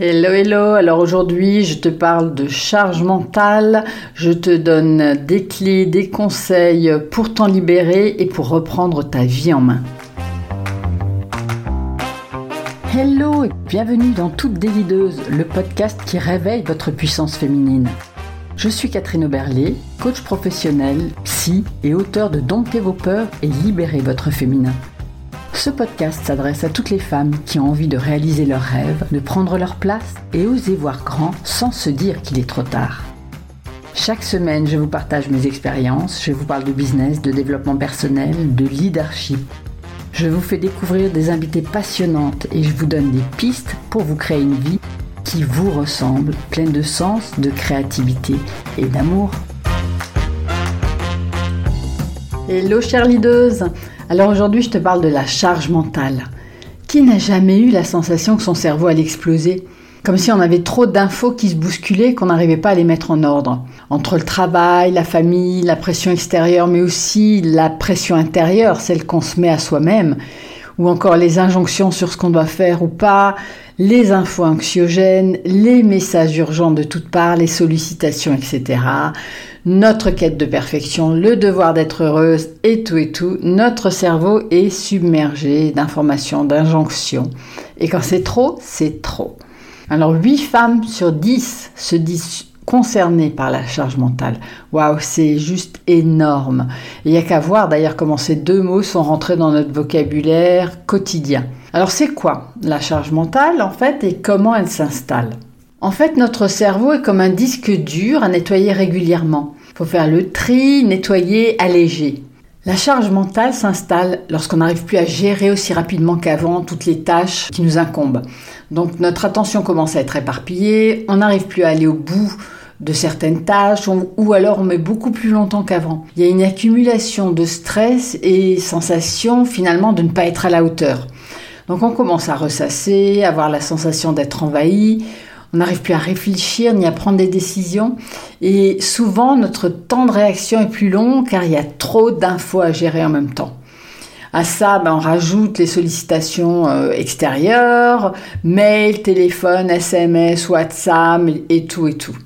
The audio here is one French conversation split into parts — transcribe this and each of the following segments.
Hello, hello. Alors aujourd'hui, je te parle de charge mentale. Je te donne des clés, des conseils pour t'en libérer et pour reprendre ta vie en main. Hello et bienvenue dans Toute Délideuse, le podcast qui réveille votre puissance féminine. Je suis Catherine Oberlé, coach professionnel, psy et auteur de Dompter vos peurs et libérer votre féminin. Ce podcast s'adresse à toutes les femmes qui ont envie de réaliser leurs rêves, de prendre leur place et oser voir grand sans se dire qu'il est trop tard. Chaque semaine, je vous partage mes expériences, je vous parle de business, de développement personnel, de leadership. Je vous fais découvrir des invités passionnantes et je vous donne des pistes pour vous créer une vie qui vous ressemble, pleine de sens, de créativité et d'amour. Hello chère leaders alors aujourd'hui, je te parle de la charge mentale. Qui n'a jamais eu la sensation que son cerveau allait exploser? Comme si on avait trop d'infos qui se bousculaient qu'on n'arrivait pas à les mettre en ordre. Entre le travail, la famille, la pression extérieure, mais aussi la pression intérieure, celle qu'on se met à soi-même, ou encore les injonctions sur ce qu'on doit faire ou pas, les infos anxiogènes, les messages urgents de toutes parts, les sollicitations, etc notre quête de perfection, le devoir d'être heureuse et tout et tout, notre cerveau est submergé d'informations, d'injonctions. Et quand c'est trop, c'est trop. Alors 8 femmes sur 10 se disent concernées par la charge mentale. Waouh, c'est juste énorme. Il n'y a qu'à voir d'ailleurs comment ces deux mots sont rentrés dans notre vocabulaire quotidien. Alors c'est quoi la charge mentale en fait et comment elle s'installe? En fait, notre cerveau est comme un disque dur à nettoyer régulièrement. Il faut faire le tri, nettoyer, alléger. La charge mentale s'installe lorsqu'on n'arrive plus à gérer aussi rapidement qu'avant toutes les tâches qui nous incombent. Donc notre attention commence à être éparpillée, on n'arrive plus à aller au bout de certaines tâches ou alors on met beaucoup plus longtemps qu'avant. Il y a une accumulation de stress et sensation finalement de ne pas être à la hauteur. Donc on commence à ressasser, à avoir la sensation d'être envahi, on n'arrive plus à réfléchir ni à prendre des décisions. Et souvent, notre temps de réaction est plus long car il y a trop d'infos à gérer en même temps. À ça, ben, on rajoute les sollicitations euh, extérieures, mail, téléphone, SMS, WhatsApp et tout et tout.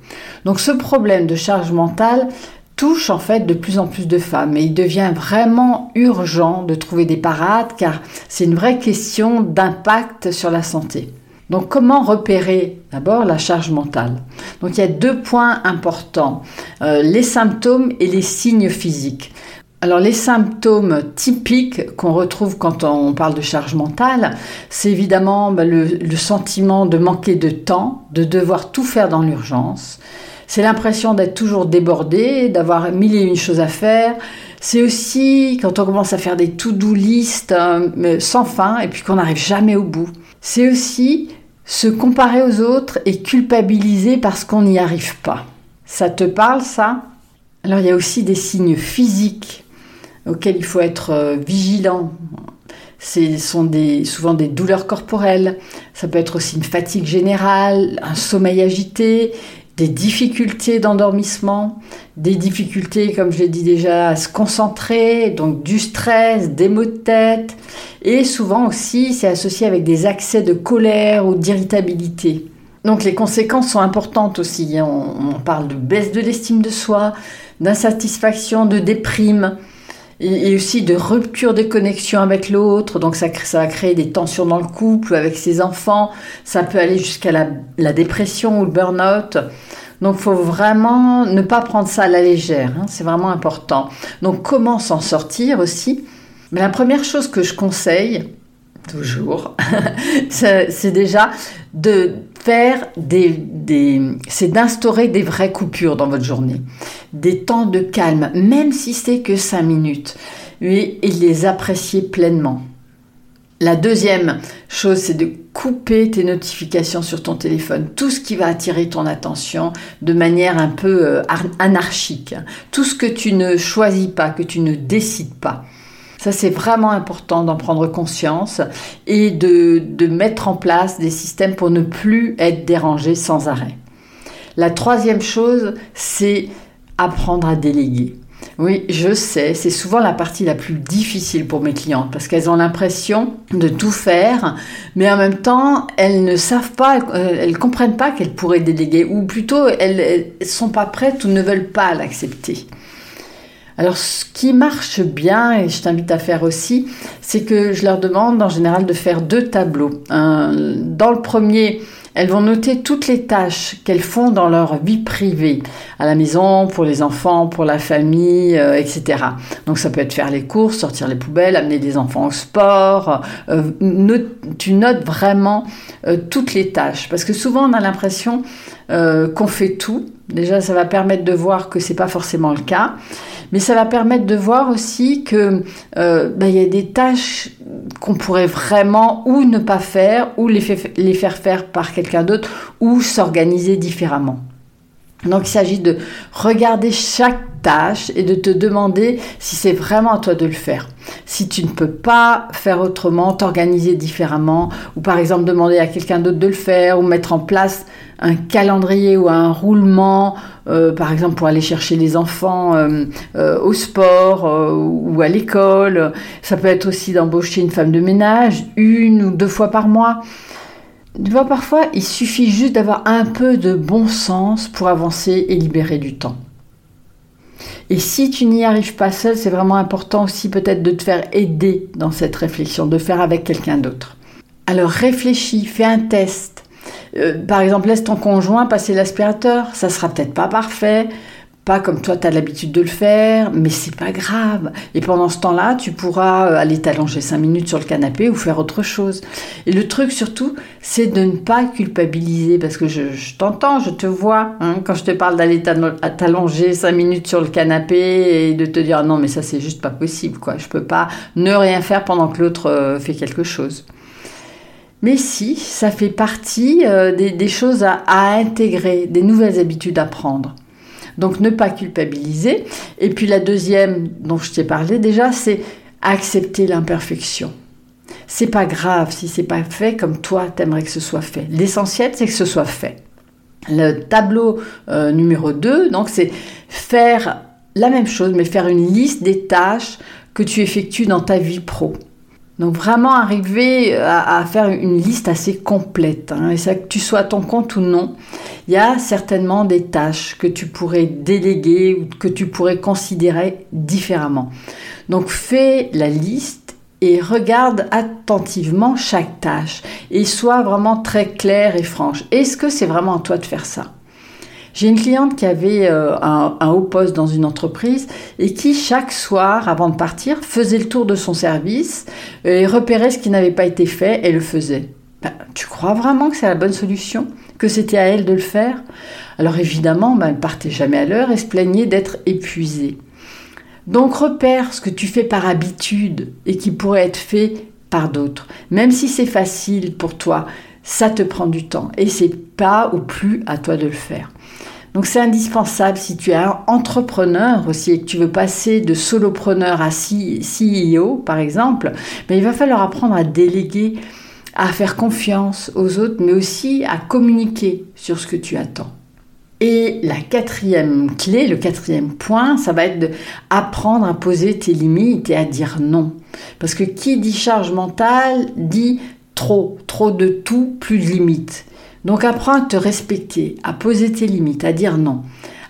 Donc ce problème de charge mentale touche en fait de plus en plus de femmes et il devient vraiment urgent de trouver des parades car c'est une vraie question d'impact sur la santé. Donc comment repérer d'abord la charge mentale? Donc il y a deux points importants, euh, les symptômes et les signes physiques. Alors les symptômes typiques qu'on retrouve quand on parle de charge mentale, c'est évidemment bah, le, le, sentiment de manquer de temps, de devoir tout faire dans l'urgence. C'est l'impression d'être toujours débordé, d'avoir mille et une choses à faire. C'est aussi quand on commence à faire des to-do list euh, sans fin et puis qu'on n'arrive jamais au bout. C'est aussi se comparer aux autres et culpabiliser parce qu'on n'y arrive pas. Ça te parle ça? Alors il y a aussi des signes physiques auxquels il faut être euh, vigilant. Ce sont souvent des douleurs corporelles, ça peut être aussi une fatigue générale, un sommeil agité, des difficultés d'endormissement, des difficultés, comme je l'ai dit déjà, à se concentrer, donc du stress, des maux de tête, et souvent aussi c'est associé avec des accès de colère ou d'irritabilité. Donc les conséquences sont importantes aussi. On, on parle de baisse de l'estime de soi, d'insatisfaction, de déprime, et, aussi de rupture des connexions avec l'autre. Donc ça, ça va créer des tensions dans le couple, avec ses enfants. Ça peut aller jusqu'à la, dépression ou le burn-out. Donc faut vraiment ne pas prendre ça à la légère. Hein, c'est vraiment important. Donc comment s'en sortir aussi? Mais la première chose que je conseille, toujours, c'est déjà de faire des, c'est d'instaurer des vraies coupures dans votre journée, des temps de calme, même si c'est que 5 minutes, et, et les apprécier pleinement. La deuxième chose, c'est de couper tes notifications sur ton téléphone, tout ce qui va attirer ton attention de manière un peu euh, anarchique, tout ce que tu ne choisis pas, que tu ne décides pas. Ça, c'est vraiment important d'en prendre conscience et de, de mettre en place des systèmes pour ne plus être dérangé sans arrêt. La troisième chose, c'est apprendre à déléguer. Oui, je sais, c'est souvent la partie la plus difficile pour mes clientes parce qu'elles ont l'impression de tout faire, mais en même temps, elles ne savent pas, euh, elles comprennent pas qu'elles pourraient déléguer, ou plutôt elles ne sont pas prêtes ou ne veulent pas l'accepter. Alors, ce qui marche bien, et je t'invite à faire aussi, c'est que je leur demande en général de faire deux tableaux. dans le premier, elles vont noter toutes les tâches qu'elles font dans leur vie privée, à la maison, pour les enfants, pour la famille, euh, etc. Donc ça peut être faire les courses, sortir les poubelles, amener des enfants au sport. Euh, tu notes vraiment euh, toutes les tâches, parce que souvent on a l'impression qu'on fait tout. Déjà, ça va permettre de voir que c'est pas forcément le cas mais ça va permettre de voir aussi que ben, il y a des tâches qu'on pourrait vraiment ou ne pas faire, ou les, faire faire par quelqu'un d'autre, ou s'organiser différemment. Donc il s'agit de regarder chaque tâche et de te demander si c'est vraiment à toi de le faire. Si tu ne peux pas faire autrement, t'organiser différemment, ou par exemple demander à quelqu'un d'autre de le faire, ou mettre en place un calendrier ou un roulement, par exemple pour aller chercher les enfants euh, euh, au sport ou à l'école. Ça peut être aussi d'embaucher une femme de ménage une ou deux fois par mois. Tu vois, parfois, il suffit juste d'avoir un peu de bon sens pour avancer et libérer du temps. Et si tu n'y arrives pas seul, c'est vraiment important aussi peut-être de te faire aider dans cette réflexion, de faire avec quelqu'un d'autre. Alors réfléchis, fais un test. Euh, par exemple, laisse ton conjoint passer l'aspirateur. Ça sera peut-être pas parfait, pas comme toi tu as l'habitude de le faire, mais c'est pas grave. Et pendant ce temps-là, tu pourras euh, aller t'allonger 5 minutes sur le canapé ou faire autre chose. Et le truc surtout, c'est de ne pas culpabiliser parce que je, t'entends, je te vois hein, quand je te parle d'aller t'allonger 5 minutes sur le canapé et de te dire non mais ça c'est juste pas possible quoi. Je peux pas ne rien faire pendant que l'autre euh, fait quelque chose. Mais si, ça fait partie euh, des, choses à, intégrer, des nouvelles habitudes à prendre. Donc ne pas culpabiliser. Et puis la deuxième dont je t'ai parlé déjà, c'est accepter l'imperfection. C'est pas grave si c'est pas fait comme toi t'aimerais que ce soit fait. L'essentiel c'est que ce soit fait. Le tableau euh, numéro 2, donc c'est faire la même chose, mais faire une liste des tâches que tu effectues dans ta vie pro. Donc vraiment arriver à, faire une liste assez complète. Hein, et que tu sois à ton compte ou non, il y a certainement des tâches que tu pourrais déléguer ou que tu pourrais considérer différemment. Donc fais la liste et regarde attentivement chaque tâche et sois vraiment très clair et franche. Est-ce que c'est vraiment à toi de faire ça? J'ai une cliente qui avait euh, un, haut poste dans une entreprise et qui, chaque soir, avant de partir, faisait le tour de son service et repérait ce qui n'avait pas été fait et le faisait. Ben, tu crois vraiment que c'est la bonne solution? Que c'était à elle de le faire? Alors évidemment, ben, elle partait jamais à l'heure et se plaignait d'être épuisée. Donc repère ce que tu fais par habitude et qui pourrait être fait par d'autres. Même si c'est facile pour toi, ça te prend du temps et c'est pas ou plus à toi de le faire. Donc c'est indispensable si tu es un entrepreneur aussi et que tu veux passer de solopreneur à CEO par exemple, mais il va falloir apprendre à déléguer, à faire confiance aux autres, mais aussi à communiquer sur ce que tu attends. Et la quatrième clé, le quatrième point, ça va être d'apprendre à poser tes limites et à dire non. Parce que qui dit charge mentale dit trop, trop de tout, plus de limites. Donc apprends à te respecter, à poser tes limites, à dire non,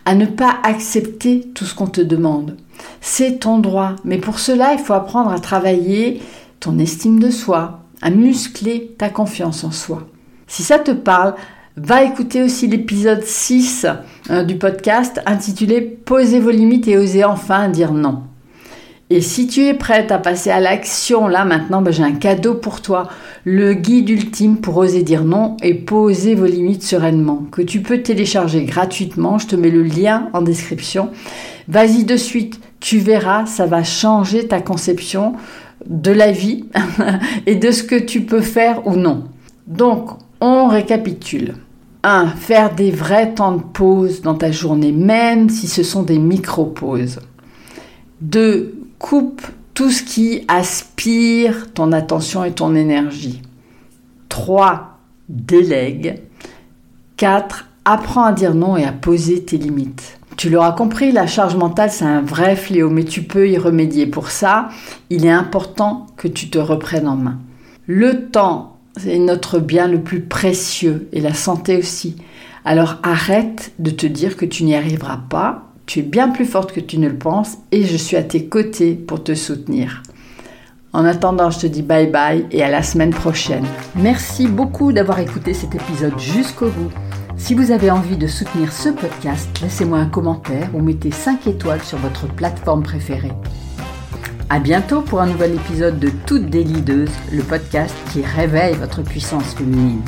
à ne pas accepter tout ce qu'on te demande. C'est ton droit, mais pour cela, il faut apprendre à travailler ton estime de soi, à muscler ta confiance en soi. Si ça te parle, va écouter aussi l'épisode 6 euh, du podcast intitulé Posez vos limites et osez enfin dire non. Et si tu es prête à passer à l'action là maintenant, ben, j'ai un cadeau pour toi, le guide ultime pour oser dire non et poser vos limites sereinement, que tu peux télécharger gratuitement, je te mets le lien en description. Vas-y de suite, tu verras, ça va changer ta conception de la vie et de ce que tu peux faire ou non. Donc, on récapitule. 1. Faire des vrais temps de pause dans ta journée, même si ce sont des micro-pauses. 2 coupe tout ce qui aspire ton attention et ton énergie. 3. Délègue. 4. apprends à dire non et à poser tes limites. Tu l'auras compris, la charge mentale, c'est un vrai fléau, mais tu peux y remédier. Pour ça, il est important que tu te reprennes en main. Le temps, c'est notre bien le plus précieux, et la santé aussi. Alors arrête de te dire que tu n'y arriveras pas. Tu es bien plus forte que tu ne le penses, et je suis à tes côtés pour te soutenir. En attendant, je te dis bye bye et à la semaine prochaine. Merci beaucoup d'avoir écouté cet épisode jusqu'au bout. Si vous avez envie de soutenir ce podcast, laissez-moi un commentaire ou mettez 5 étoiles sur votre plateforme préférée. À bientôt pour un nouvel épisode de Toutes des Leaders, le podcast qui réveille votre puissance féminine.